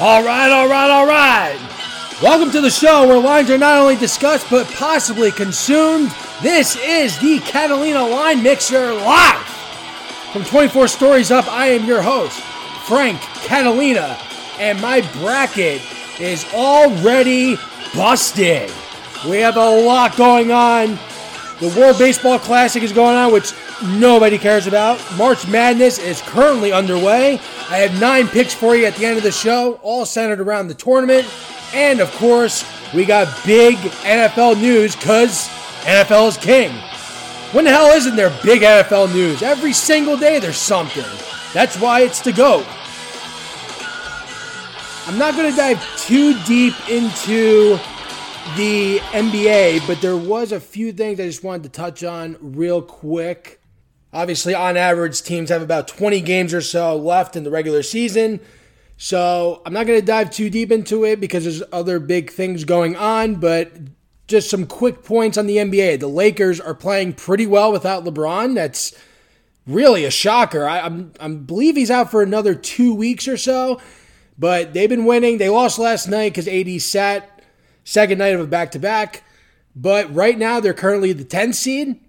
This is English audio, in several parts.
All right, all right, all right. Welcome to the show where lines are not only discussed but possibly consumed. This is the Catalina Line Mixer live. From 24 Stories Up, I am your host, Frank Catalina, and my bracket is already busted. We have a lot going on. The World Baseball Classic is going on, which nobody cares about. March Madness is currently underway. I have nine picks for you at the end of the show, all centered around the tournament. And of course, we got big NFL news because NFL is king. When the hell isn't there big NFL news? Every single day there's something. That's why it's the GOAT. I'm not going to dive too deep into the NBA, but there was a few things I just wanted to touch on real quick. Obviously, on average, teams have about 20 games or so left in the regular season. So I'm not going to dive too deep into it because there's other big things going on, but just some quick points on the NBA. The Lakers are playing pretty well without LeBron. That's really a shocker. I, I'm, I believe he's out for another two weeks or so, but they've been winning. They lost last night because AD sat second night of a back to back. But right now, they're currently the 10th seed.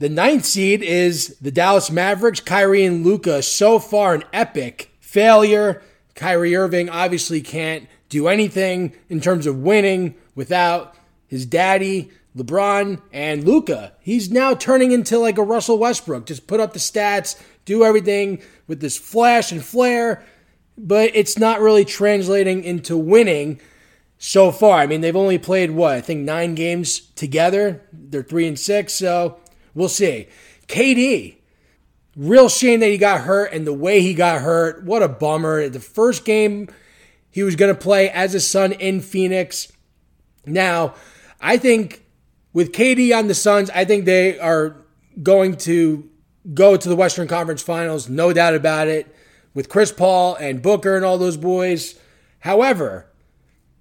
The ninth seed is the Dallas Mavericks. Kyrie and Luka, so far an epic failure. Kyrie Irving obviously can't do anything in terms of winning without his daddy, LeBron, and Luka. He's now turning into like a Russell Westbrook. Just put up the stats, do everything with this flash and flare, but it's not really translating into winning so far. I mean, they've only played what I think nine games together. They're three and six, so We'll see. KD, real shame that he got hurt and the way he got hurt. What a bummer. The first game he was going to play as a Sun in Phoenix. Now, I think with KD on the Suns, I think they are going to go to the Western Conference Finals, no doubt about it, with Chris Paul and Booker and all those boys. However,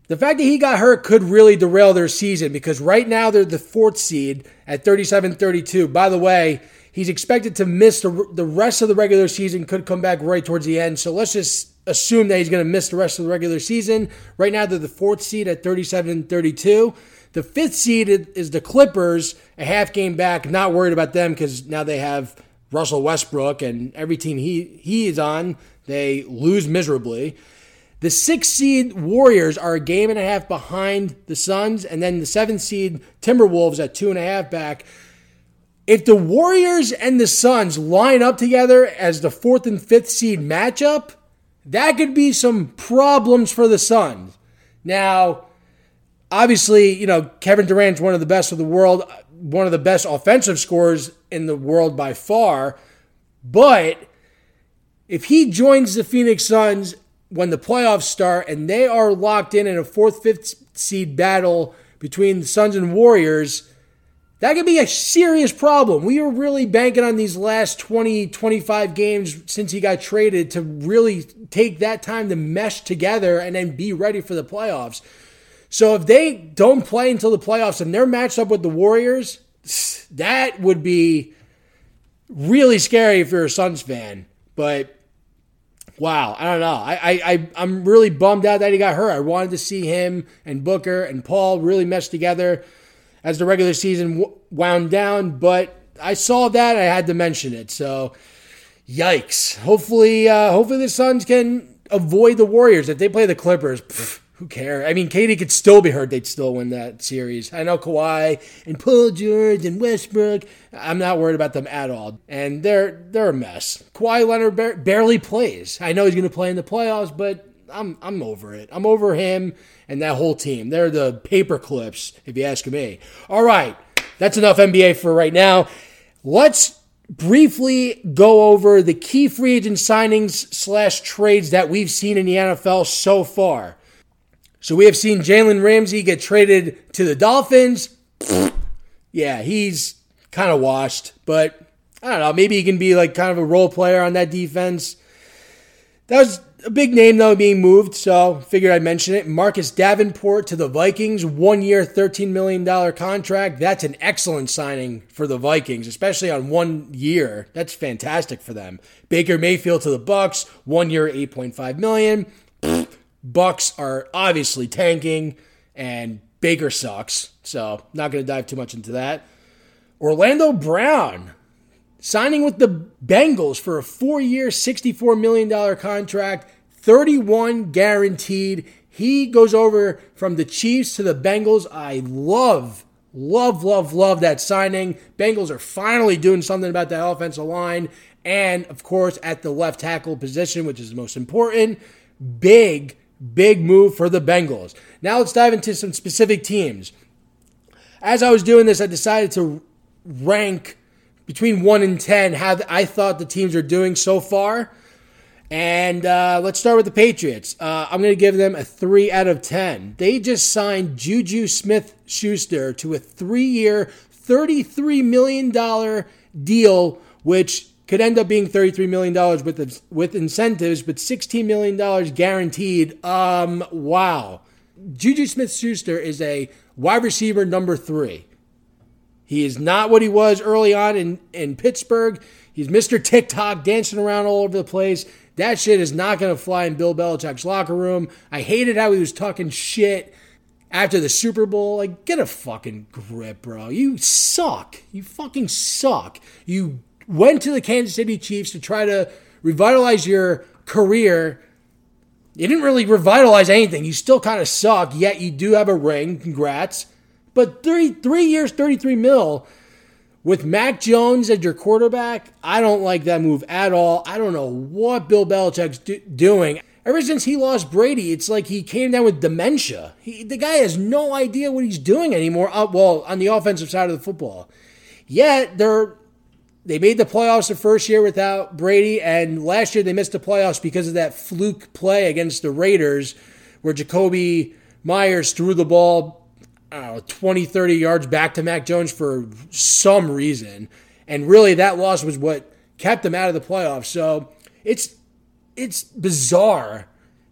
the fact that he got hurt could really derail their season because right now they're the fourth seed at 37 32. By the way, he's expected to miss the, the rest of the regular season, could come back right towards the end. So let's just assume that he's going to miss the rest of the regular season. Right now they're the fourth seed at 37 32. The fifth seed is the Clippers, a half game back. Not worried about them because now they have Russell Westbrook and every team he, he is on, they lose miserably. The six seed Warriors are a game and a half behind the Suns, and then the seven seed Timberwolves at two and a half back. If the Warriors and the Suns line up together as the fourth and fifth seed matchup, that could be some problems for the Suns. Now, obviously, you know, Kevin Durant's one of the best of the world, one of the best offensive scorers in the world by far. But if he joins the Phoenix Suns when the playoffs start and they are locked in in a fourth, fifth seed battle between the Suns and Warriors, that could be a serious problem. We were really banking on these last 20, 25 games since he got traded to really take that time to mesh together and then be ready for the playoffs. So if they don't play until the playoffs and they're matched up with the Warriors, that would be really scary if you're a Suns fan. But wow, I don't know. I, I, I'm really bummed out that he got hurt. I wanted to see him and Booker and Paul really mesh together as the regular season wound down, but I saw that. I had to mention it. So, yikes. Hopefully, uh, hopefully the Suns can avoid the Warriors. If they play the Clippers, who cares? I mean, KD could still be hurt. They'd still win that series. I know Kawhi and Paul George and Westbrook. I'm not worried about them at all. And they're they're a mess. Kawhi Leonard bar- barely plays. I know he's going to play in the playoffs, but I'm I'm over it. I'm over him and that whole team. They're the paper clips, if you ask me. All right, that's enough NBA for right now. Let's briefly go over the key free agent signings slash trades that we've seen in the NFL so far. So we have seen Jalen Ramsey get traded to the Dolphins. yeah, he's kind of washed, but I don't know. Maybe he can be like kind of a role player on that defense. That was a big name though being moved, so figured I'd mention it. Marcus Davenport to the Vikings, one year, $13 million contract. That's an excellent signing for the Vikings, especially on one year. That's fantastic for them. Baker Mayfield to the Bucks, one year, $8.5 million. Bucks are obviously tanking, and Baker sucks. So, not going to dive too much into that. Orlando Brown signing with the Bengals for a four year, $64 million contract, 31 guaranteed. He goes over from the Chiefs to the Bengals. I love, love, love, love that signing. Bengals are finally doing something about that offensive line. And of course, at the left tackle position, which is the most important, big, big move for the Bengals. Now let's dive into some specific teams. As I was doing this, I decided to rank between 1 and 10 how I thought the teams are doing so far. And uh, let's start with the Patriots. Uh, I'm going to give them a 3 out of 10. They just signed Juju Smith Schuster to a three year, $33 million deal, which could end up being $33 million with, with incentives, but $16 million guaranteed. Um, wow. Juju Smith Schuster is a wide receiver number three. He is not what he was early on in, in Pittsburgh. He's Mr. TikTok dancing around all over the place. That shit is not going to fly in Bill Belichick's locker room. I hated how he was talking shit after the Super Bowl. Like, get a fucking grip, bro. You suck. You fucking suck. You went to the Kansas City Chiefs to try to revitalize your career. You didn't really revitalize anything. You still kind of suck, yet you do have a ring. Congrats. But three three years, 33 mil with Mac Jones as your quarterback, I don't like that move at all. I don't know what Bill Belichick's do- doing. Ever since he lost Brady, it's like he came down with dementia. He, the guy has no idea what he's doing anymore. Uh, well, on the offensive side of the football, yet they're they made the playoffs the first year without Brady, and last year they missed the playoffs because of that fluke play against the Raiders, where Jakobi Meyers threw the ball know, 20, 30 yards back to Mac Jones for some reason. And really, that loss was what kept them out of the playoffs. So it's it's bizarre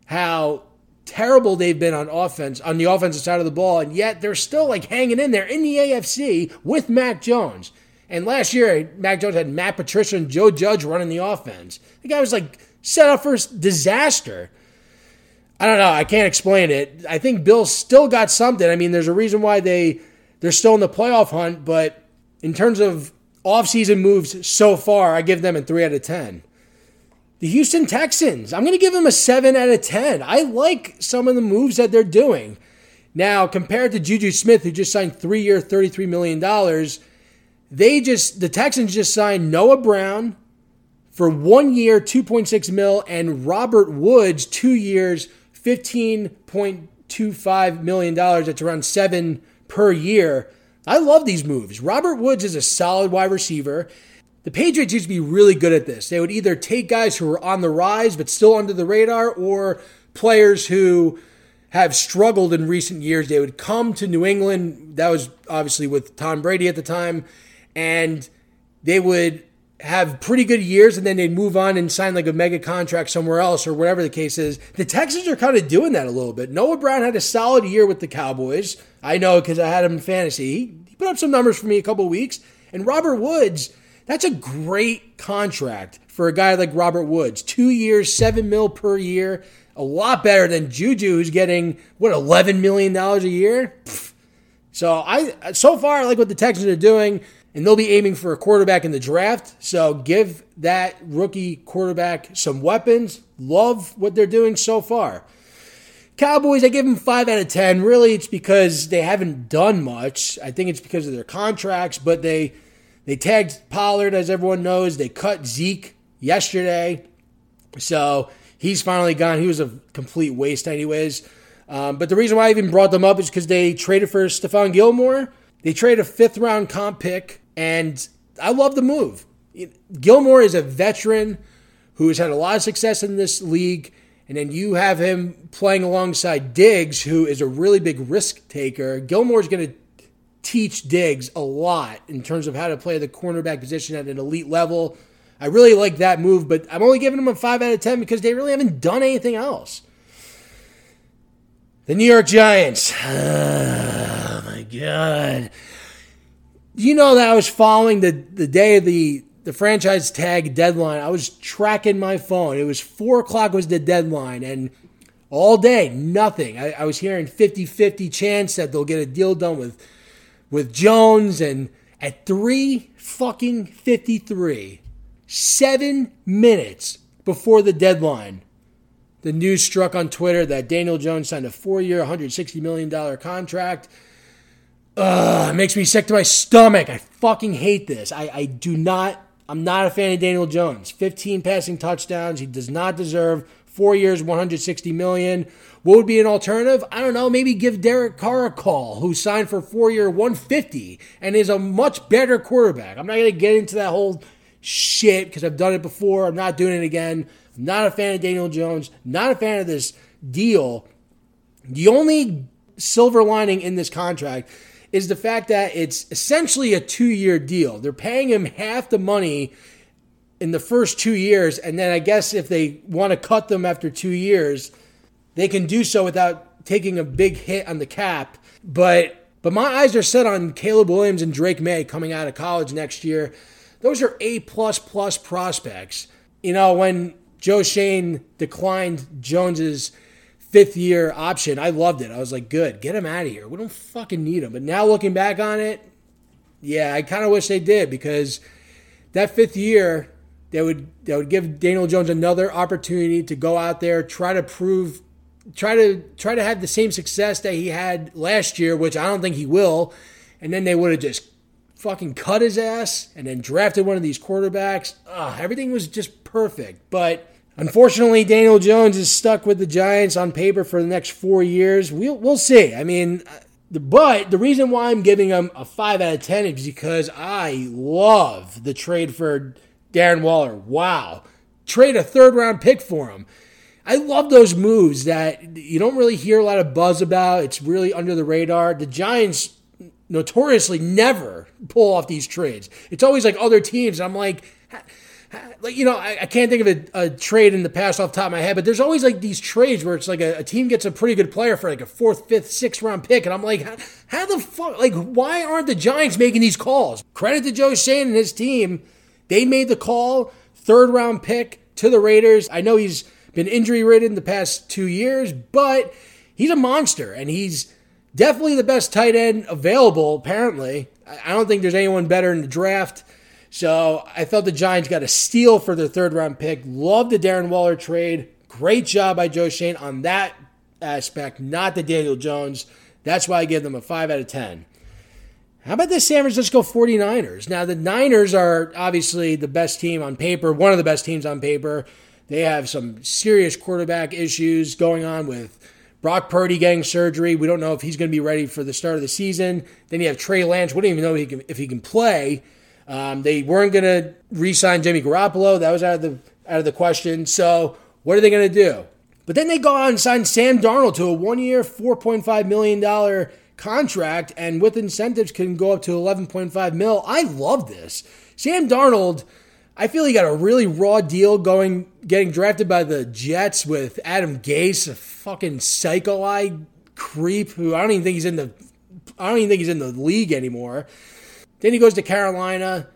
how terrible they've been on offense on the offensive side of the ball, and yet they're still like hanging in there in the AFC with Mac Jones. And last year, Mac Jones had Matt Patricia and Joe Judge running the offense. The guy was like set up for disaster. I don't know. I can't explain it. I think Bill's still got something. I mean, there's a reason why they they're still in the playoff hunt, but in terms of offseason moves so far, I give them a 3 out of 10. The Houston Texans, I'm going to give them a 7 out of 10. I like some of the moves that they're doing. Now, compared to Juju Smith, who just signed three year, $33 million, they just, the Texans just signed Noah Brown for one year, 2.6 mil, and Robert Woods, two years, $15.25 million. That's around seven per year. I love these moves. Robert Woods is a solid wide receiver. The Patriots used to be really good at this. They would either take guys who were on the rise but still under the radar or players who have struggled in recent years. They would come to New England. That was obviously with Tom Brady at the time. And they would have pretty good years and then they'd move on and sign like a mega contract somewhere else or whatever the case is. The Texans are kind of doing that a little bit. Noah Brown had a solid year with the Cowboys. I know because I had him in fantasy. He put up some numbers for me a couple weeks. And Robert Woods, that's a great contract for a guy like Robert Woods. Two years, seven mil per year. A lot better than Juju, who's getting, what, $11 million a year? So I so far I like what the Texans are doing and they'll be aiming for a quarterback in the draft. So give that rookie quarterback some weapons. Love what they're doing so far. Cowboys, I give them 5 out of 10. Really, it's because they haven't done much. I think it's because of their contracts, but they they tagged Pollard, as everyone knows. They cut Zeke yesterday. So he's finally gone. He was a complete waste, anyways. Um, but the reason why I even brought them up is because they traded for Stephon Gilmore. They traded a fifth round comp pick and I love the move. Gilmore is a veteran who has had a lot of success in this league. And then you have him playing alongside Diggs, who is a really big risk taker. Gilmore is going to teach Diggs a lot in terms of how to play the cornerback position at an elite level. I really like that move, but I'm only giving them a 5 out of 10 because they really haven't done anything else. The New York Giants. Oh, my God you know that I was following the, the day of the, the franchise tag deadline. I was tracking my phone. It was four o'clock was the deadline, and all day, nothing. I, I was hearing 50 50 chance that they'll get a deal done with, with Jones. And at 3 fucking 53, seven minutes before the deadline, the news struck on Twitter that Daniel Jones signed a four year, $160 million contract. Ugh, it makes me sick to my stomach. I fucking hate this. I, I do not, I'm not a fan of Daniel Jones. 15 passing touchdowns. He does not deserve four years, 160 million. What would be an alternative? I don't know. Maybe give Derek Carr a call, who signed for four year, 150, and is a much better quarterback. I'm not going to get into that whole shit because I've done it before. I'm not doing it again. I'm not a fan of Daniel Jones. Not a fan of this deal. The only silver lining in this contract is the fact that it's essentially a two year deal. They're paying him half the money in the first two years, and then I guess if they want to cut them after two years, they can do so without taking a big hit on the cap. But but my eyes are set on Caleb Williams and Drake Maye coming out of college next year. Those are A plus plus prospects. You know, when Joe Schoen declined Jones's fifth year option, I loved it. I was like, good, get him out of here. We don't fucking need him. But now looking back on it, yeah, I kind of wish they did because that fifth year, they would they would give Daniel Jones another opportunity to go out there, try to prove, try to try to have the same success that he had last year, which I don't think he will. And then they would have just fucking cut his ass and then drafted one of these quarterbacks. Ugh, everything was just perfect, but Unfortunately, Daniel Jones is stuck with the Giants on paper for the next four years. We'll, we'll see. I mean, uh, but the reason why I'm giving him a 5 out of 10 is because I love the trade for Darren Waller. Wow. Trade a third round pick for him. I love those moves that you don't really hear a lot of buzz about. It's really under the radar. The Giants notoriously never pull off these trades. It's always like other teams. I'm like, like you know, I, I can't think of a, a, trade in the past off the top of my head, but there's always like these trades where it's like a, a team gets a pretty good player for like a fourth, fifth, sixth round pick, and I'm like, how, how, the fuck? Like, why aren't the Giants making these calls? Credit to Joe Schoen and his team, they made the call, third round pick to the Raiders. I know he's been injury ridden the past two years, but he's a monster, and he's definitely the best tight end available. Apparently, I don't think there's anyone better in the draft. So I thought the Giants got a steal for their third round pick. Love the Darren Waller trade. Great job by Joe Schoen on that aspect, not the Daniel Jones. That's why I give them a 5 out of 10. How about the San Francisco 49ers? Now, the Niners are obviously the best team on paper, one of the best teams on paper. They have some serious quarterback issues going on with Brock Purdy getting surgery. We don't know if he's going to be ready for the start of the season. Then you have Trey Lance. We don't even know if he can, if he can play. Um, they weren't going to re-sign Jimmy Garoppolo. That was out of the out of the question. So what are they going to do? But then they go out and sign Sam Darnold to a one-year, four point five million dollar contract, and with incentives can go up to eleven point five mil. I love this. Sam Darnold. I feel he got a really raw deal going, getting drafted by the Jets with Adam Gase, a fucking psycho eye creep who I don't even think he's in the, I don't even think he's in the league anymore. Then he goes to Carolina,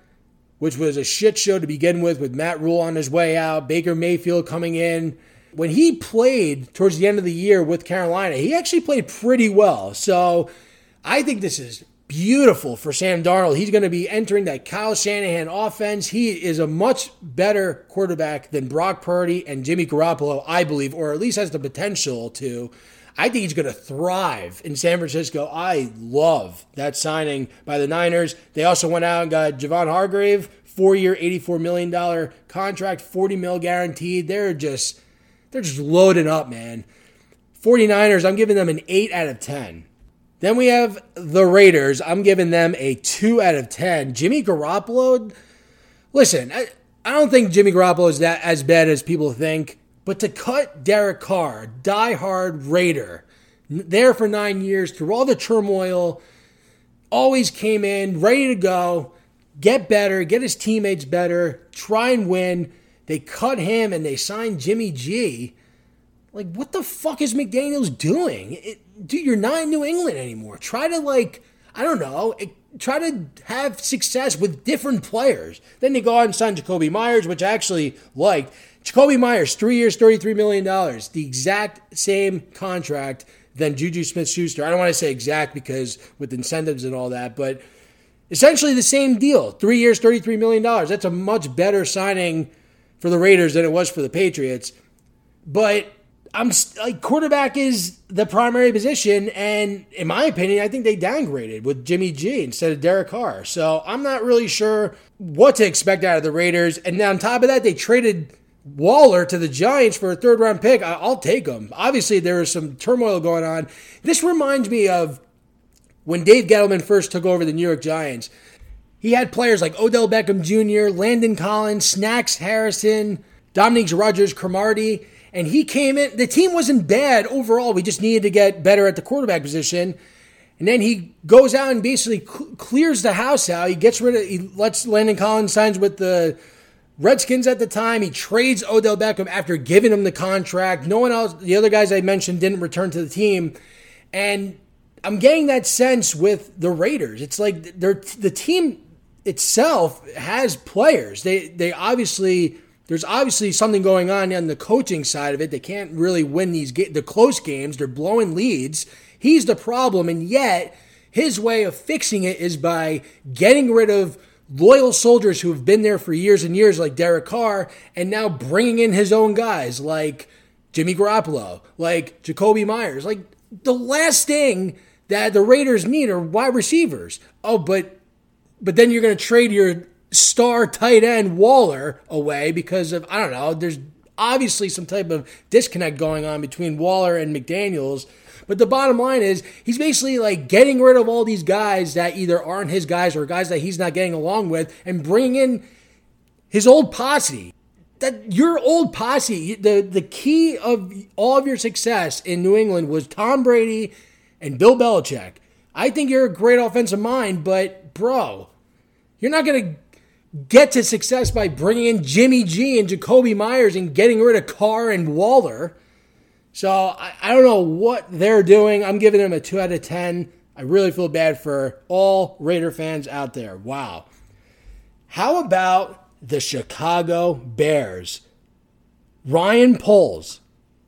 which was a shit show to begin with, with Matt Rhule on his way out, Baker Mayfield coming in. When he played towards the end of the year with Carolina, he actually played pretty well. So I think this is beautiful for Sam Darnold. He's going to be entering that Kyle Shanahan offense. He is a much better quarterback than Brock Purdy and Jimmy Garoppolo, I believe, or at least has the potential to. I think he's going to thrive in San Francisco. I love that signing by the Niners. They also went out and got Javon Hargrave, four year, $84 million contract, 40 mil guaranteed. They're just, they're just loaded up, man. 49ers, I'm giving them an 8 out of 10. Then we have the Raiders. I'm giving them a 2 out of 10. Jimmy Garoppolo, listen, I, I don't think Jimmy Garoppolo is that as bad as people think. But to cut Derek Carr, die-hard Raider, there for nine years through all the turmoil, always came in ready to go, get better, get his teammates better, try and win. They cut him and they signed Jimmy G. Like, what the fuck is McDaniels doing? It, dude, you're not in New England anymore. Try to, like, I don't know, it, try to have success with different players. Then they go out and sign Jakobi Meyers, which I actually liked. Jakobi Meyers, three years, $33 million, the exact same contract than Juju Smith Schuster. I don't want to say exact because with incentives and all that, but essentially the same deal. Three years, $33 million. That's a much better signing for the Raiders than it was for the Patriots. But I'm like quarterback is the primary position, and in my opinion, I think they downgraded with Jimmy G instead of Derek Carr. So I'm not really sure what to expect out of the Raiders. And on top of that, they traded Waller to the Giants for a third round pick. I'll take him. Obviously, there is some turmoil going on. This reminds me of when Dave Gettleman first took over the New York Giants. He had players like Odell Beckham Jr., Landon Collins, Snacks Harrison, Dominique Rodgers-Cromartie and he came in. The team wasn't bad overall. We just needed to get better at the quarterback position. And then he goes out and basically cl- clears the house out. He gets rid of, he lets Landon Collins signs with the Redskins at the time. He trades Odell Beckham after giving him the contract. No one else, the other guys I mentioned, didn't return to the team. And I'm getting that sense with the Raiders. It's like they're, the team itself has players. They they obviously there's obviously something going on on the coaching side of it. They can't really win these ga- the close games. They're blowing leads. He's the problem, and yet his way of fixing it is by getting rid of loyal soldiers who have been there for years and years, like Derek Carr, and now bringing in his own guys like Jimmy Garoppolo, like Jakobi Meyers. Like the last thing that the Raiders need are wide receivers. Oh, but but then you're going to trade your star tight end Waller away because of, I don't know, there's obviously some type of disconnect going on between Waller and McDaniels. But the bottom line is, he's basically like getting rid of all these guys that either aren't his guys or guys that he's not getting along with and bringing in his old posse. That your old posse, the, the key of all of your success in New England was Tom Brady and Bill Belichick. I think you're a great offensive mind, but bro, you're not going to get to success by bringing in Jimmy G and Jakobi Meyers and getting rid of Carr and Waller. So I, I don't know what they're doing. I'm giving them a 2 out of 10. I really feel bad for all Raider fans out there. Wow. How about the Chicago Bears? Ryan Poles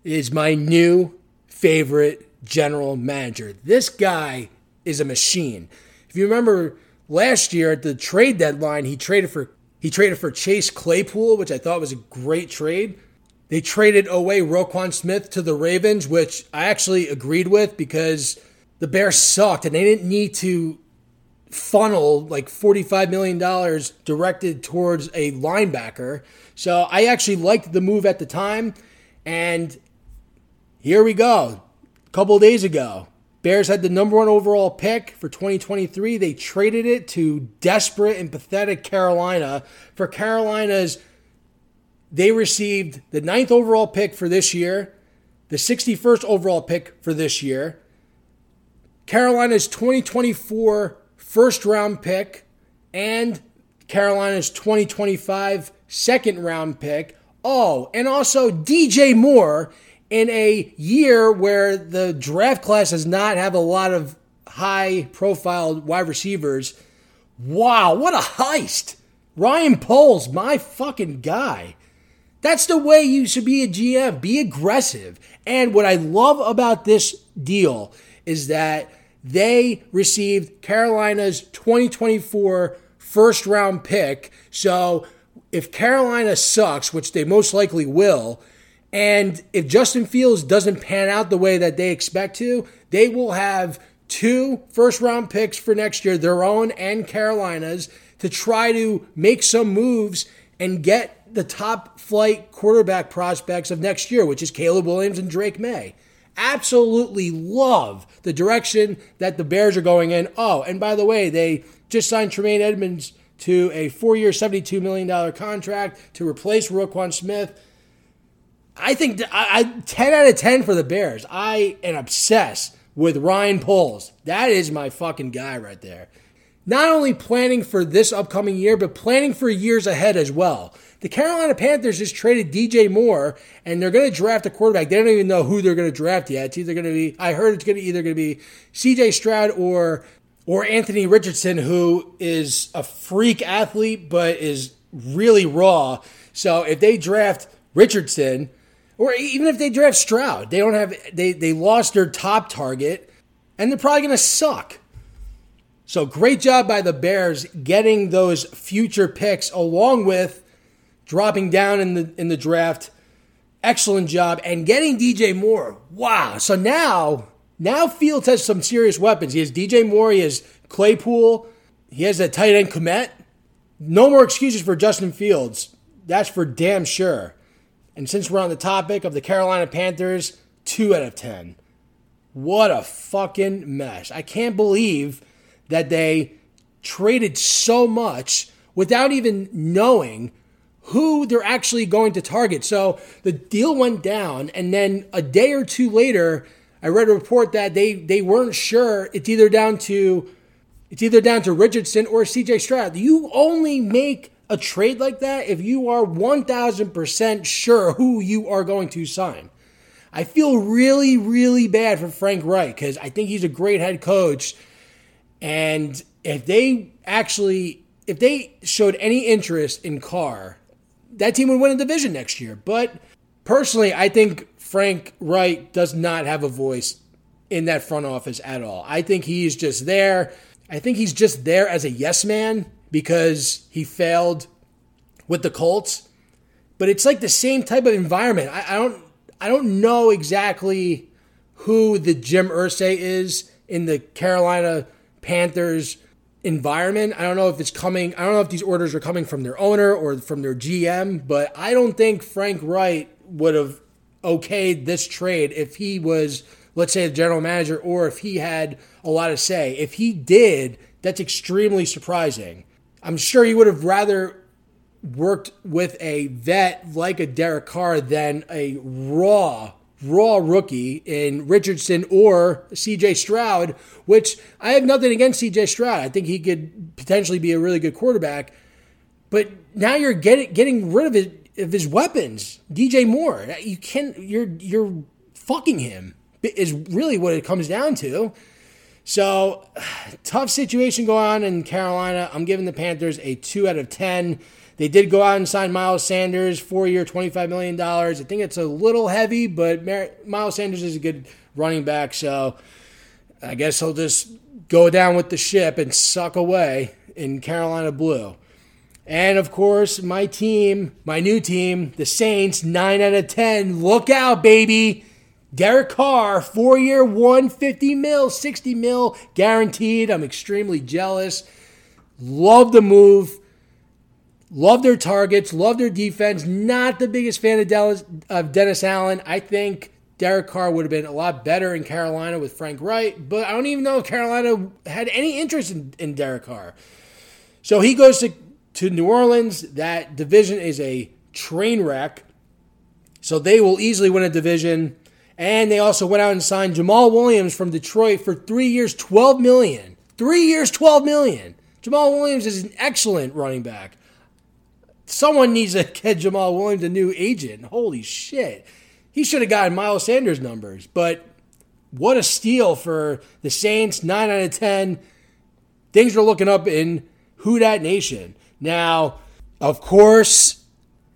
is my new favorite general manager. This guy is a machine. If you remember last year at the trade deadline, he traded for he traded for Chase Claypool, which I thought was a great trade. They traded away Roquan Smith to the Ravens, which I actually agreed with because the Bears sucked and they didn't need to funnel like $45 million directed towards a linebacker. So I actually liked the move at the time. And here we go. A couple days ago, Bears had the number one overall pick for 2023. They traded it to desperate and pathetic Carolina. For Carolina's, they received the ninth overall pick for this year, the 61st overall pick for this year, Carolina's 2024 first round pick, and Carolina's 2025 second round pick. Oh, and also DJ Moore in a year where the draft class does not have a lot of high profile wide receivers. Wow, what a heist! Ryan Poles, my fucking guy. That's the way you should be a GM. Be aggressive. And what I love about this deal is that they received Carolina's 2024 first round pick. So if Carolina sucks, which they most likely will, and if Justin Fields doesn't pan out the way that they expect to, they will have two first round picks for next year, their own and Carolina's, to try to make some moves and get the top flight quarterback prospects of next year, which is Caleb Williams and Drake Maye. Absolutely love the direction that the Bears are going in. Oh, and by the way, they just signed Tremaine Edmunds to a four year, $72 million contract to replace Roquan Smith. I think I, I 10 out of 10 for the Bears. I am obsessed with Ryan Poles. That is my fucking guy right there. Not only planning for this upcoming year, but planning for years ahead as well. The Carolina Panthers just traded DJ Moore, and they're going to draft a quarterback. They don't even know who they're going to draft yet. It's either going to be I heard it's going to either going to be C.J. Stroud or or Anthony Richardson, who is a freak athlete but is really raw. So if they draft Richardson, or even if they draft Stroud, they don't have they they lost their top target, and they're probably going to suck. So great job by the Bears getting those future picks along with dropping down in the in the draft. Excellent job and getting DJ Moore. Wow. So now now Fields has some serious weapons. He has DJ Moore, he has Claypool, he has a tight end Kmet. No more excuses for Justin Fields. That's for damn sure. And since we're on the topic of the Carolina Panthers, 2 out of 10. What a fucking mess. I can't believe that they traded so much without even knowing who they're actually going to target. So the deal went down, and then a day or two later, I read a report that they they weren't sure. It's either down to it's either down to Richardson or CJ Stroud. You only make a trade like that if you are 1000% sure who you are going to sign. I feel really, really bad for Frank Reich because I think he's a great head coach. And if they actually, if they showed any interest in Carr, that team would win a division next year. But personally, I think Frank Reich does not have a voice in that front office at all. I think he's just there. I think he's just there as a yes man because he failed with the Colts. But it's like the same type of environment. I, I don't I don't know exactly who the Jim Irsay is in the Carolina Panthers environment. I don't know if it's coming, I don't know if these orders are coming from their owner or from their GM, but I don't think Frank Reich would have okayed this trade if he was, let's say, the general manager or if he had a lot to say. If he did, that's extremely surprising. I'm sure he would have rather worked with a vet like a Derek Carr than a raw, raw rookie in Richardson or CJ Stroud, which I have nothing against CJ Stroud. I think he could potentially be a really good quarterback. But now you're getting getting rid of his, of his weapons. DJ Moore. You can you're you're fucking him is really what it comes down to. So, tough situation going on in Carolina. I'm giving the Panthers a 2 out of 10. They did go out and sign Miles Sanders, four year, $25 million. I think it's a little heavy, but Miles Sanders is a good running back. So, I guess he'll just go down with the ship and suck away in Carolina Blue. And of course, my team, my new team, the Saints, 9 out of 10. Look out, baby. Derek Carr, four year, 150 mil, 60 mil guaranteed. I'm extremely jealous. Love the move. Love their targets. Love their defense. Not the biggest fan of Dennis, of Dennis Allen. I think Derek Carr would have been a lot better in Carolina with Frank Reich, but I don't even know if Carolina had any interest in, in Derek Carr. So he goes to, to New Orleans. That division is a train wreck. So they will easily win a division. And they also went out and signed Jamaal Williams from Detroit for three years, twelve million. Three years, twelve million. Jamaal Williams is an excellent running back. Someone needs to get Jamaal Williams a new agent. Holy shit. He should have gotten Miles Sanders numbers. But what a steal for the Saints. 9 out of 10. Things are looking up in Who Dat Nation. Now, of course,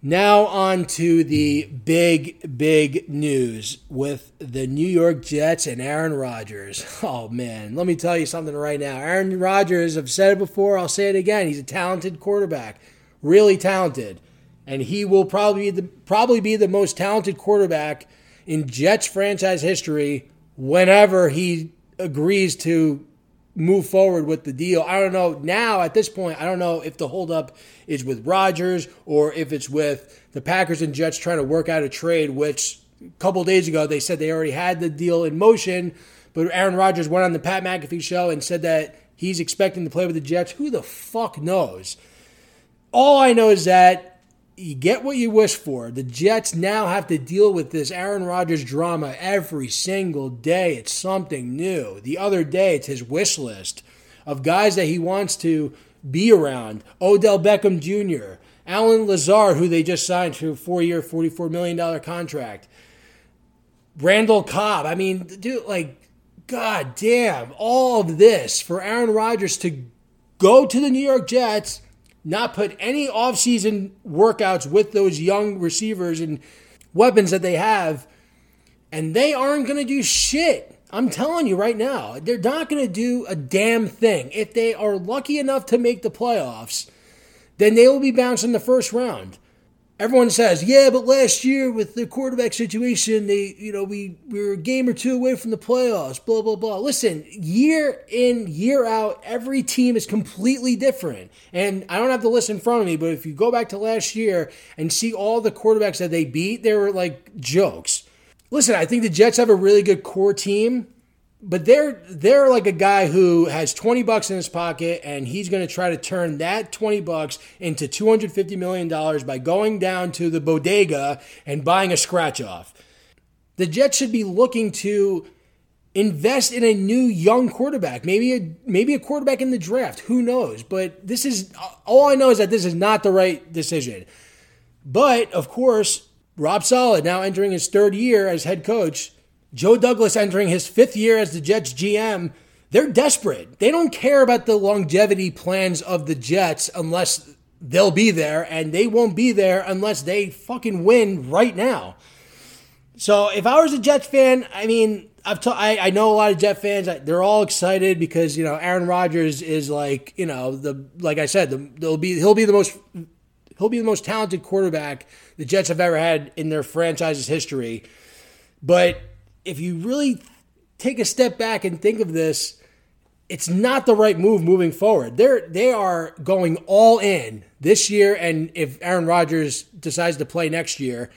now, on to the big, big news with the New York Jets and Aaron Rodgers. Oh, man, let me tell you something right now. Aaron Rodgers, I've said it before, I'll say it again. He's a talented quarterback, really talented. And he will probably be the, probably be the most talented quarterback in Jets franchise history whenever he agrees to move forward with the deal. I don't know now at this point. I don't know if the holdup is with Rodgers or if it's with the Packers and Jets trying to work out a trade. Which a couple days ago they said they already had the deal in motion, but Aaron Rodgers went on the Pat McAfee show and said that he's expecting to play with the Jets. Who the fuck knows? All I know is that you get what you wish for. The Jets now have to deal with this Aaron Rodgers drama every single day. It's something new. The other day, it's his wish list of guys that he wants to be around. Odell Beckham Jr., Allen Lazard, who they just signed to a four year, $44 million contract. Randall Cobb. I mean, dude, like, god damn, all of this for Aaron Rodgers to go to the New York Jets not put any offseason workouts with those young receivers and weapons that they have, and they aren't going to do shit. I'm telling you right now, they're not going to do a damn thing. If they are lucky enough to make the playoffs, then they will be bounced in the first round everyone says, yeah, but last year with the quarterback situation, they, you know, we, we were a game or two away from the playoffs, blah, blah, blah. Listen, year in, year out, every team is completely different. And I don't have the list in front of me, but if you go back to last year and see all the quarterbacks that they beat, they were like jokes. Listen, I think the Jets have a really good core team but they're they're like a guy who has 20 bucks in his pocket and he's going to try to turn that 20 bucks into 250 million dollars by going down to the bodega and buying a scratch off. The Jets should be looking to invest in a new young quarterback, maybe a maybe a quarterback in the draft, who knows, but this is all I know is that this is not the right decision. But of course, Robert Saleh now entering his third year as head coach Joe Douglas entering his fifth year as the Jets GM, they're desperate. They don't care about the longevity plans of the Jets unless they'll be there, and they won't be there unless they fucking win right now. So if I was a Jets fan, I mean, I've t- I, I know a lot of Jet fans. They're all excited because you know Aaron Rodgers is like you know the like I said, the, they'll be he'll be the most he'll be the most talented quarterback the Jets have ever had in their franchise's history. But if you really take a step back and think of this, it's not the right move moving forward. They're they are going all in this year, and if Aaron Rodgers decides to play next year,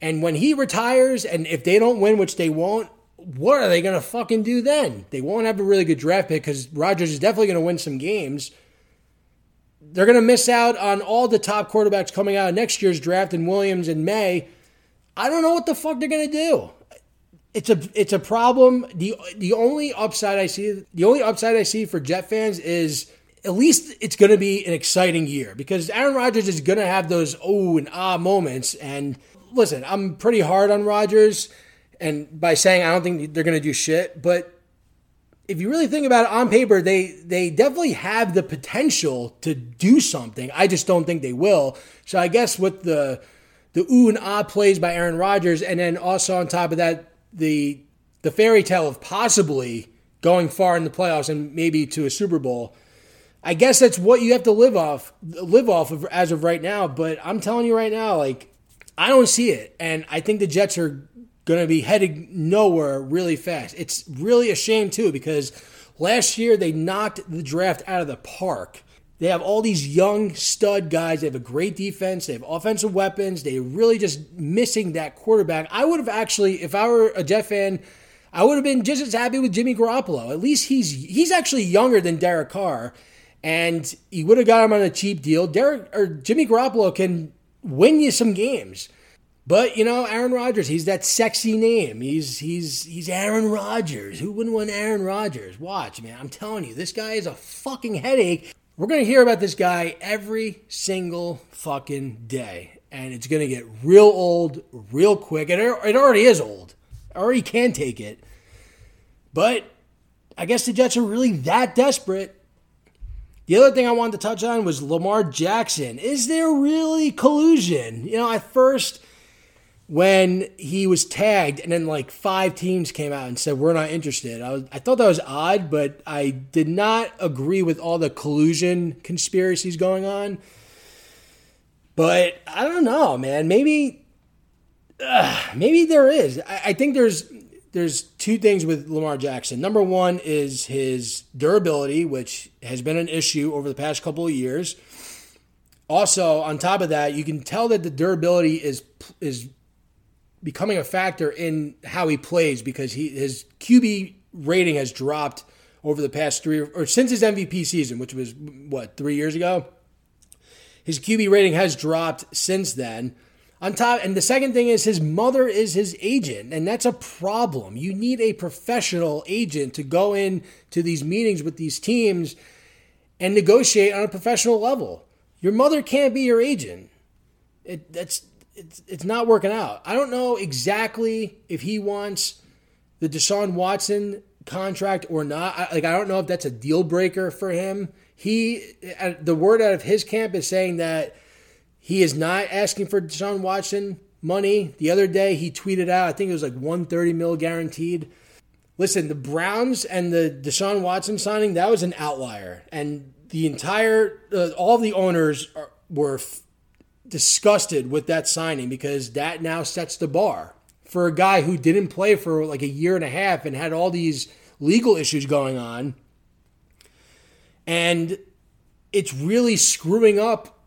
and when he retires, and if they don't win, which they won't, what are they to fucking do then? They won't have a really good draft pick because Rodgers is definitely to win some games. They're to miss out on all the top quarterbacks coming out of next year's draft and Williams in Maye. I don't know what the fuck they're to do it's a it's a problem. the The only upside I see, the only upside I see for Jet fans is at least it's going to be an exciting year because Aaron Rodgers is going to have those oh and ah moments. And listen, I'm pretty hard on Rodgers, and by saying I don't think they're going to do shit, but if you really think about it on paper, they they definitely have the potential to do something. I just don't think they will. So I guess with the the ooh and ah plays by Aaron Rodgers, and then also on top of that, the the fairy tale of possibly going far in the playoffs and maybe to a Super Bowl. I guess that's what you have to live off live off of as of right now. But I'm telling you right now, like I don't see it, and I think the Jets are going to be headed nowhere really fast. It's really a shame too because last year they knocked the draft out of the park they have all these young stud guys. They have a great defense. They have offensive weapons. They're really just missing that quarterback. I would have actually, if I were a Jet fan, I would have been just as happy with Jimmy Garoppolo. At least he's he's actually younger than Derek Carr, and he would have got him on a cheap deal. Derek or Jimmy Garoppolo can win you some games. But you know, Aaron Rodgers, he's that sexy name. He's he's he's Aaron Rodgers. Who wouldn't want Aaron Rodgers? Watch, man. I'm telling you, this guy is a fucking headache. We're going to hear about this guy every single fucking day. And it's going to get real old real quick. And it already is old. I already can take it. But I guess the Jets are really that desperate. The other thing I wanted to touch on was Lamar Jackson. Is there really collusion? You know, at first when he was tagged and then like five teams came out and said we're not interested. I, was, I thought that was odd but i did not agree with all the collusion conspiracies going on. But i don't know man. Maybe uh, maybe there is. I, I think there's there's two things with lamar jackson. Number one is his durability which has been an issue over the past couple of years. Also on top of that you can tell that the durability is is becoming a factor in how he plays because he his QB rating has dropped over the past three or since his MVP season, which was what three years ago. His QB rating has dropped since then. On top, and the second thing is his mother is his agent, and that's a problem. You need a professional agent to go in to these meetings with these teams and negotiate on a professional level. Your mother can't be your agent. It, that's it's it's not working out. I don't know exactly if he wants the Deshaun Watson contract or not. I, like I don't know if that's a deal breaker for him. He, the word out of his camp is saying that he is not asking for Deshaun Watson money. The other day he tweeted out, I think it was like 130 mil guaranteed. Listen, the Browns and the Deshaun Watson signing, that was an outlier. And the entire, uh, all the owners are, were disgusted with that signing because that now sets the bar for a guy who didn't play for like a year and a half and had all these legal issues going on. And it's really screwing up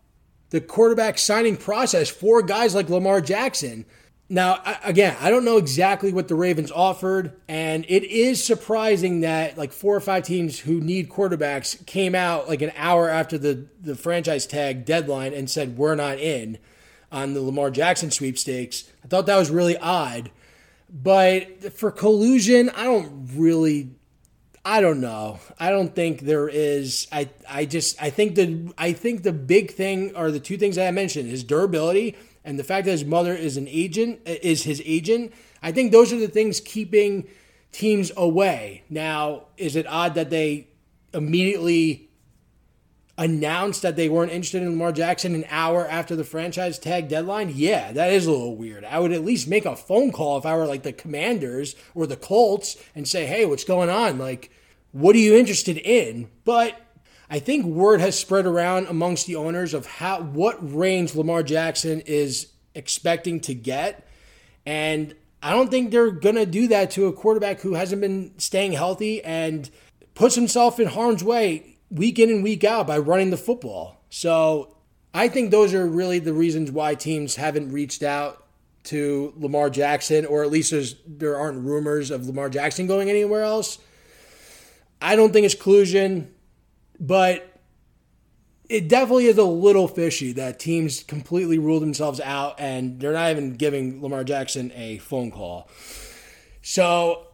the quarterback signing process for guys like Lamar Jackson. Now, again, I don't know exactly what the Ravens offered, and it is surprising that like four or five teams who need quarterbacks came out like an hour after the, the franchise tag deadline and said, We're not in on the Lamar Jackson sweepstakes. I thought that was really odd. But for collusion, I don't really I don't know. I don't think there is. I I just I think the I think the big thing are the two things that I mentioned: is durability and the fact that his mother is an agent is his agent. I think those are the things keeping teams away. Now, is it odd that they immediately announced that they weren't interested in Lamar Jackson an hour after the franchise tag deadline? Yeah, that is a little weird. I would at least make a phone call if I were like the Commanders or the Colts and say, "Hey, what's going on?" Like what are you interested in? But I think word has spread around amongst the owners of how what range Lamar Jackson is expecting to get. And I don't think they're going to do that to a quarterback who hasn't been staying healthy and puts himself in harm's way week in and week out by running the football. So I think those are really the reasons why teams haven't reached out to Lamar Jackson, or at least there's, there aren't rumors of Lamar Jackson going anywhere else. I don't think it's collusion, but it definitely is a little fishy that teams completely rule themselves out and they're not even giving Lamar Jackson a phone call. So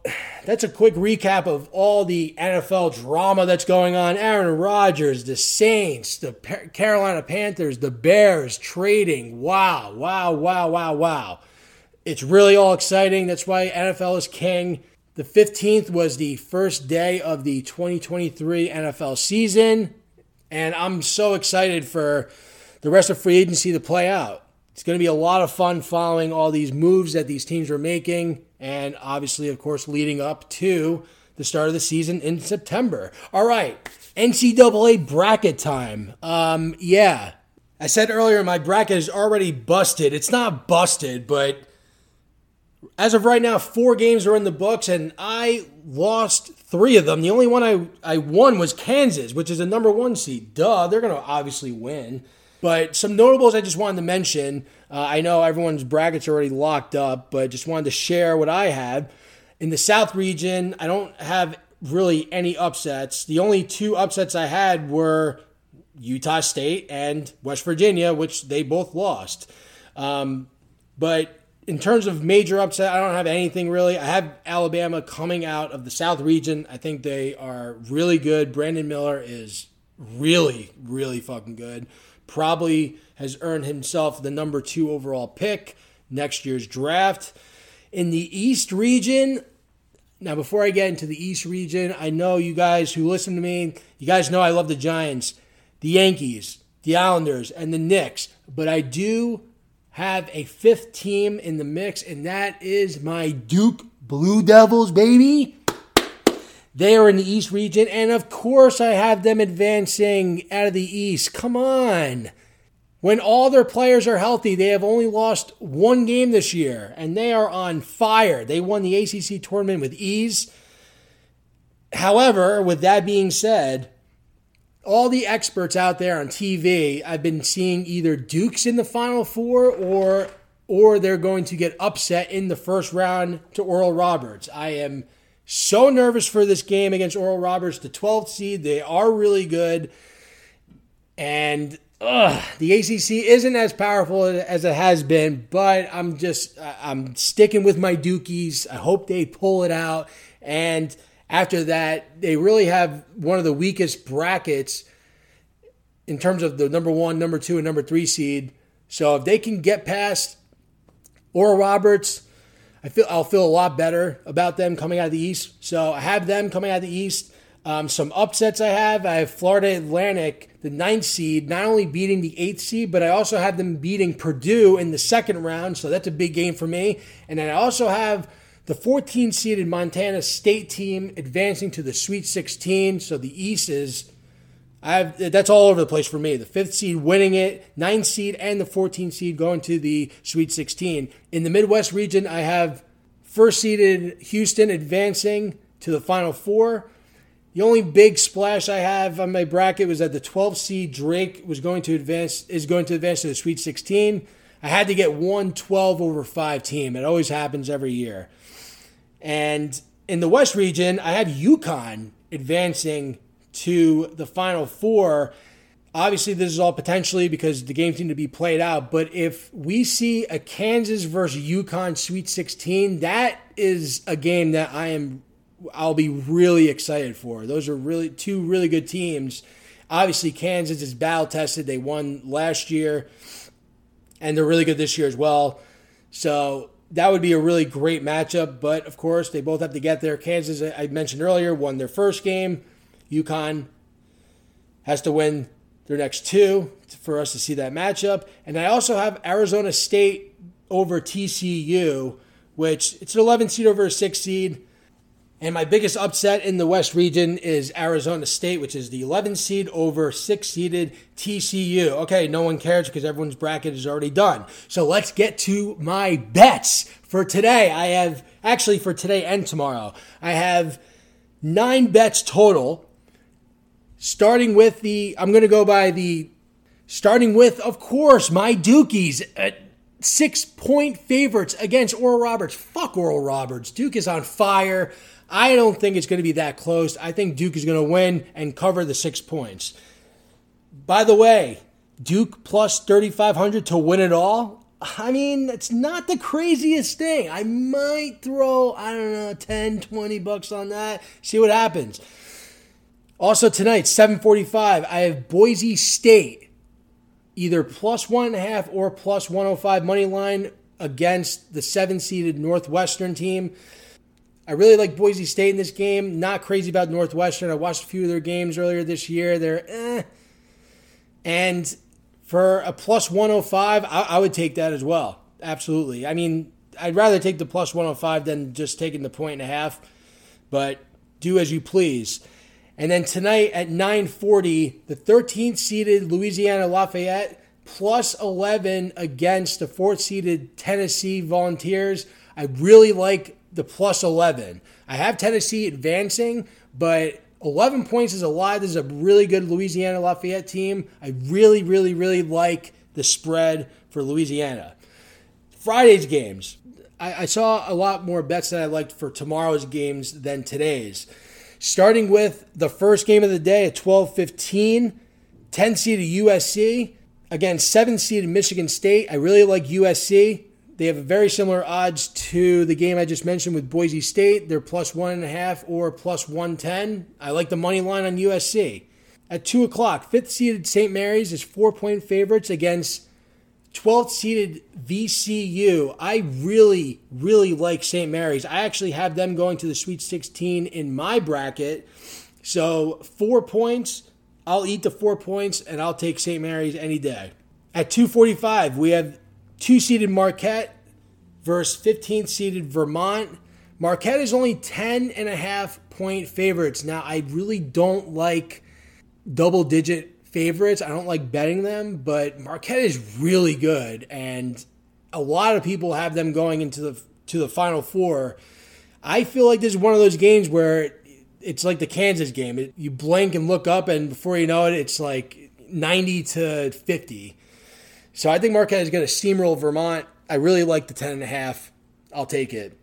that's a quick recap of all the NFL drama that's going on. Aaron Rodgers, the Saints, the Carolina Panthers, the Bears trading. Wow, wow, wow, wow, wow. It's really all exciting. That's why NFL is king. The 15th was the first day of the 2023 NFL season, and I'm so excited for the rest of free agency to play out. It's going to be a lot of fun following all these moves that these teams are making, and obviously, of course, leading up to the start of the season in September. All right, NCAA bracket time. Um, yeah, I said earlier my bracket is already busted. It's not busted, but as of right now, four games are in the books, and I lost three of them. The only one I, I won was Kansas, which is a number one seed. Duh, they're going to obviously win. But some notables I just wanted to mention. Uh, I know everyone's brackets are already locked up, but just wanted to share what I had. In the South region, I don't have really any upsets. The only two upsets I had were Utah State and West Virginia, which they both lost. Um, but in terms of major upset, I don't have anything really. I have Alabama coming out of the South region. I think they are really good. Brandon Miller is really, really fucking good. Probably has earned himself the number two overall pick next year's draft. In the East region, now before I get into the East region, I know you guys who listen to me, you guys know I love the Giants, the Yankees, the Islanders, and the Knicks, but I do have a fifth team in the mix, and that is my Duke Blue Devils, baby. They are in the East region, and of course, I have them advancing out of the East. Come on. When all their players are healthy, they have only lost one game this year, and they are on fire. They won the ACC tournament with ease. However, with that being said, all the experts out there on TV, I've been seeing either Duke's in the Final Four or or they're going to get upset in the first round to Oral Roberts. I am so nervous for this game against Oral Roberts, the 12th seed. They are really good. And ugh, the ACC isn't as powerful as it has been, but I'm just I'm sticking with my Dukies. I hope they pull it out and after that, they really have one of the weakest brackets in terms of the number one, number two, and number three seed. So if they can get past Oral Roberts, I feel I'll feel a lot better about them coming out of the East. So I have them coming out of the East. Um, some upsets I have. I have Florida Atlantic, the ninth seed, not only beating the eighth seed, but I also have them beating Purdue in the second round. So that's a big game for me. And then I also have the 14 seeded Montana State team advancing to the Sweet 16. So the East is. I have, that's all over the place for me. The fifth seed winning it, ninth seed, and the 14th seed going to the Sweet 16. In the Midwest region, I have first seeded Houston advancing to the Final Four. The only big splash I have on my bracket was that the 12 seed Drake was going to advance is going to advance to the Sweet 16. I had to get one 12 over 5 team. It always happens every year. And in the West region, I have UConn advancing to the Final Four. Obviously, this is all potentially because the games need to be played out. But if we see a Kansas versus UConn Sweet 16, that is a game that I am I'll be really excited for. Those are really two really good teams. Obviously, Kansas is battle tested. They won last year, and they're really good this year as well. So that would be a really great matchup. But of course, they both have to get there. Kansas, I mentioned earlier, won their first game. UConn has to win their next two for us to see that matchup. And I also have Arizona State over TCU, which it's an 11 seed over a 6 seed. And my biggest upset in the West region is Arizona State, which is the 11 seed over 6 seeded TCU. Okay, no one cares because everyone's bracket is already done. So let's get to my bets for today. I have, actually, for today and tomorrow, I have nine bets total. Starting with the, I'm going to go by the, starting with, of course, my Dukies at six point favorites against Oral Roberts. Fuck Oral Roberts. Duke is on fire. I don't think it's going to be that close. I think Duke is going to win and cover the six points. By the way, Duke plus 3,500 to win it all. I mean, it's not the craziest thing. I might throw, I don't know, 10, 20 bucks on that. See what happens. Also tonight, 745, I have Boise State, either plus one and a half or plus 105 money line against the seven seeded Northwestern team. I really like Boise State in this game. Not crazy about Northwestern. I watched a few of their games earlier this year. They're eh. And for a plus 105, I, I would take that as well. Absolutely. I mean, I'd rather take the plus 105 than just taking the point and a half, but do as you please. And then tonight at 9:40, the 13th seeded Louisiana Lafayette plus 11 against the 4th seeded Tennessee Volunteers. I really like the plus 11. I have Tennessee advancing, but 11 points is a lot. This is a really good Louisiana Lafayette team. I really, really, really like the spread for Louisiana. Friday's games. I, I saw a lot more bets that I liked for tomorrow's games than today's. Starting with the first game of the day at 12:15, 10 seeded USC Again, 7 seeded Michigan State. I really like USC. They have very similar odds to the game I just mentioned with Boise State. They're plus one and a half or plus 110. I like the money line on USC. At 2 o'clock, fifth seeded St. Mary's is four point favorites against 12th seeded VCU. I really, really like St. Mary's. I actually have them going to the Sweet 16 in my bracket. So, four points. I'll eat the four points and I'll take St. Mary's any day. At 245, we have two seeded Marquette versus 15 seeded Vermont. Marquette is only 10 and a half point favorites. Now, I really don't like double digit favorites. I don't like betting them, but Marquette is really good and a lot of people have them going into the to the final four. I feel like this is one of those games where it's like the Kansas game. It, you blink and look up and before you know it it's like 90 to 50. So I think Marquette is going to steamroll Vermont. I really like the 10.5. I'll take it.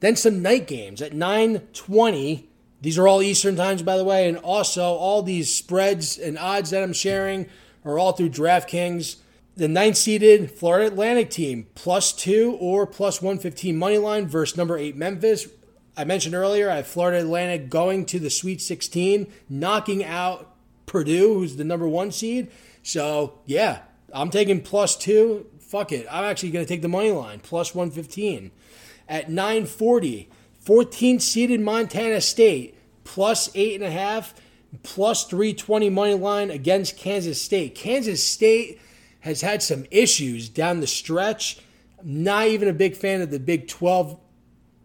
Then some night games at 9.20. These are all Eastern times, by the way. And also, all these spreads and odds that I'm sharing are all through DraftKings. The ninth seeded Florida Atlantic team, plus two or plus 115 money line versus number eight Memphis. I mentioned earlier, I have Florida Atlantic going to the Sweet 16, knocking out Purdue, who's the number one seed. So, yeah, I'm taking plus two. Fuck it. I'm actually going to take the money line, plus 115. At 940, 14th seeded Montana State plus eight and a half, plus 320 money line against Kansas State. Kansas State has had some issues down the stretch. not even a big fan of the Big 12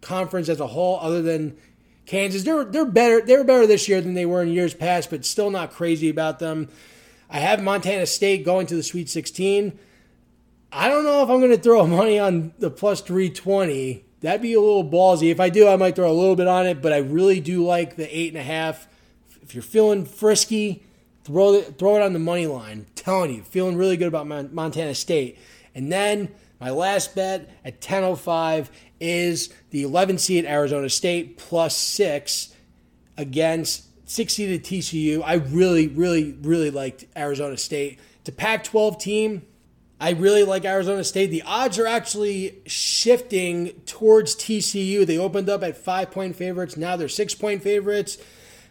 conference as a whole, other than Kansas. They're they're better. They were better this year than they were in years past, but still not crazy about them. I have Montana State going to the Sweet 16. I don't know if I'm going to throw money on the plus 320. That'd be a little ballsy. If I do, I might throw a little bit on it, but I really do like the eight and a half. If you're feeling frisky, throw it, throw it on the money line. I'm telling you, feeling really good about Montana State. And then my last bet at 10:05 is the 11 seed Arizona State plus six against 60 to TCU. I really, really, really liked Arizona State. To Pac 12 team, I really like Arizona State. The odds are actually shifting towards TCU. They opened up at five point favorites. Now they're six point favorites.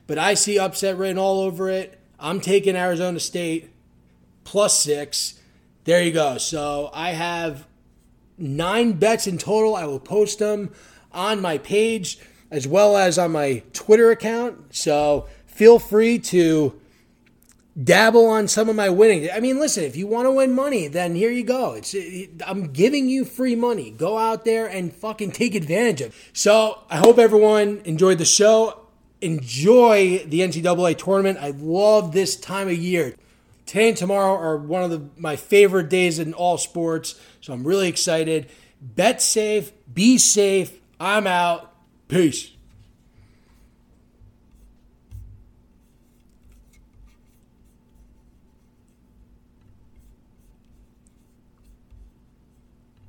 But I see upset written all over it. I'm taking Arizona State plus six. There you go. So I have nine bets in total. I will post them on my page as well as on my Twitter account. So feel free to dabble on some of my winnings. I mean, listen, if you want to win money, then here you go. It's I'm giving you free money. Go out there and fucking take advantage of. It. So I hope everyone enjoyed the show. Enjoy the NCAA tournament. I love this time of year. Today and tomorrow are one of the, my favorite days in all sports, so I'm really excited. Bet safe, be safe. I'm out. Peace.